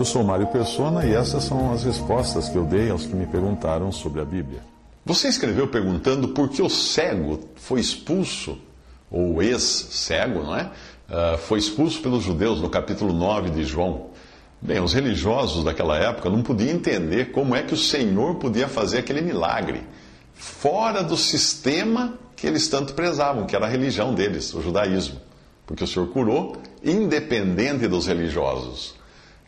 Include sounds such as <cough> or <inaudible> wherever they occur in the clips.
Eu sou Mário Persona e essas são as respostas que eu dei aos que me perguntaram sobre a Bíblia. Você escreveu perguntando por que o cego foi expulso, ou ex-cego, não é? Uh, foi expulso pelos judeus no capítulo 9 de João. Bem, os religiosos daquela época não podiam entender como é que o Senhor podia fazer aquele milagre fora do sistema que eles tanto prezavam, que era a religião deles, o judaísmo. Porque o Senhor curou independente dos religiosos.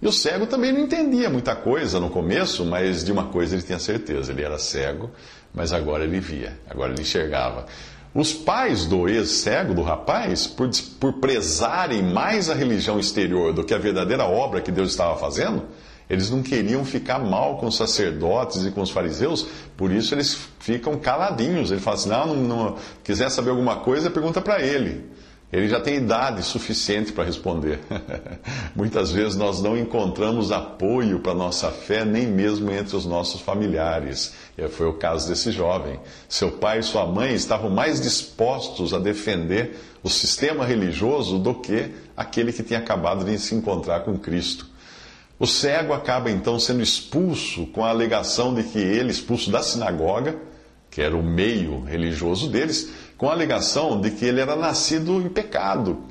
E o cego também não entendia muita coisa no começo, mas de uma coisa ele tinha certeza: ele era cego, mas agora ele via, agora ele enxergava. Os pais do ex-cego, do rapaz, por, por prezarem mais a religião exterior do que a verdadeira obra que Deus estava fazendo, eles não queriam ficar mal com os sacerdotes e com os fariseus, por isso eles ficam caladinhos. Ele fala assim: não, não, não quiser saber alguma coisa, pergunta para ele. Ele já tem idade suficiente para responder. <laughs> Muitas vezes nós não encontramos apoio para nossa fé nem mesmo entre os nossos familiares. E foi o caso desse jovem. Seu pai e sua mãe estavam mais dispostos a defender o sistema religioso do que aquele que tinha acabado de se encontrar com Cristo. O cego acaba então sendo expulso com a alegação de que ele, expulso da sinagoga, que era o meio religioso deles, com a alegação de que ele era nascido em pecado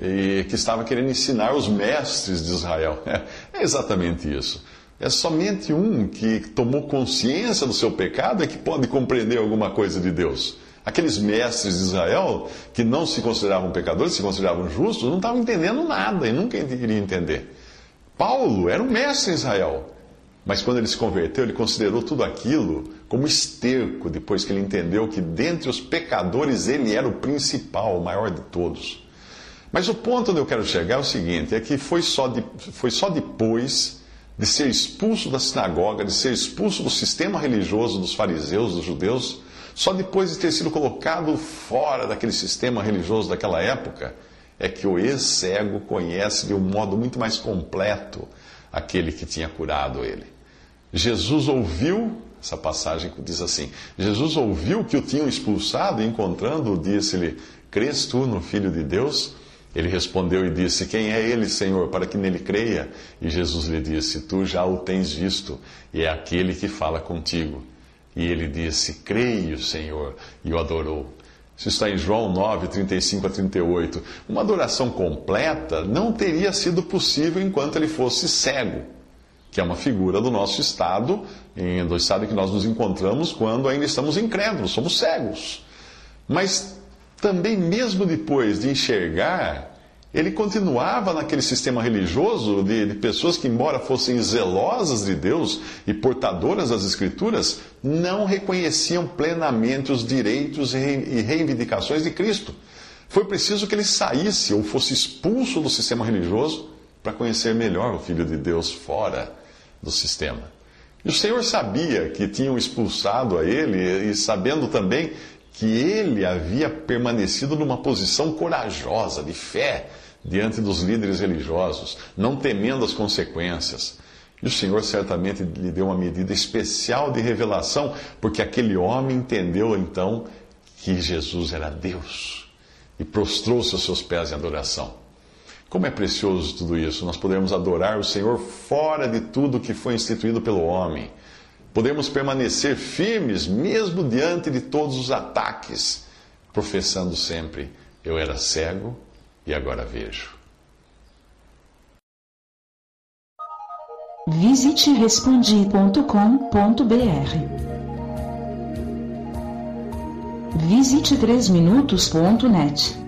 e que estava querendo ensinar os mestres de Israel. <laughs> É exatamente isso. É somente um que tomou consciência do seu pecado é que pode compreender alguma coisa de Deus. Aqueles mestres de Israel, que não se consideravam pecadores, se consideravam justos, não estavam entendendo nada e nunca iriam entender. Paulo era um mestre em Israel. Mas quando ele se converteu, ele considerou tudo aquilo como esterco, depois que ele entendeu que dentre os pecadores ele era o principal, o maior de todos. Mas o ponto onde eu quero chegar é o seguinte: é que foi só, de, foi só depois de ser expulso da sinagoga, de ser expulso do sistema religioso dos fariseus, dos judeus, só depois de ter sido colocado fora daquele sistema religioso daquela época, é que o ex-cego conhece de um modo muito mais completo aquele que tinha curado ele. Jesus ouviu, essa passagem diz assim: Jesus ouviu que o tinham expulsado e encontrando-o, disse-lhe: Crês tu no Filho de Deus? Ele respondeu e disse: Quem é ele, Senhor, para que nele creia? E Jesus lhe disse: Tu já o tens visto, e é aquele que fala contigo. E ele disse: Creio, Senhor, e o adorou. Isso está em João 9, 35 a 38. Uma adoração completa não teria sido possível enquanto ele fosse cego que é uma figura do nosso estado, do estado em que nós nos encontramos quando ainda estamos incrédulos, somos cegos. Mas também, mesmo depois de enxergar, ele continuava naquele sistema religioso de, de, pessoas que, embora fossem zelosas de Deus e portadoras das Escrituras, não reconheciam plenamente os direitos e reivindicações de Cristo. Foi preciso que ele saísse ou fosse expulso do sistema religioso para conhecer melhor o Filho de Deus fora do sistema. E o Senhor sabia que tinham expulsado a ele, e sabendo também que ele havia permanecido numa posição corajosa, de fé, diante dos líderes religiosos, não temendo as consequências. E o Senhor certamente lhe deu uma medida especial de revelação, porque aquele homem entendeu então que Jesus era Deus e prostrou-se aos seus pés em adoração. Como é precioso tudo isso. Nós podemos adorar o Senhor fora de tudo que foi instituído pelo homem. Podemos permanecer firmes mesmo diante de todos os ataques, professando sempre: Eu era cego e agora vejo. Visite respondi.com.br. Visite 3minutos.net.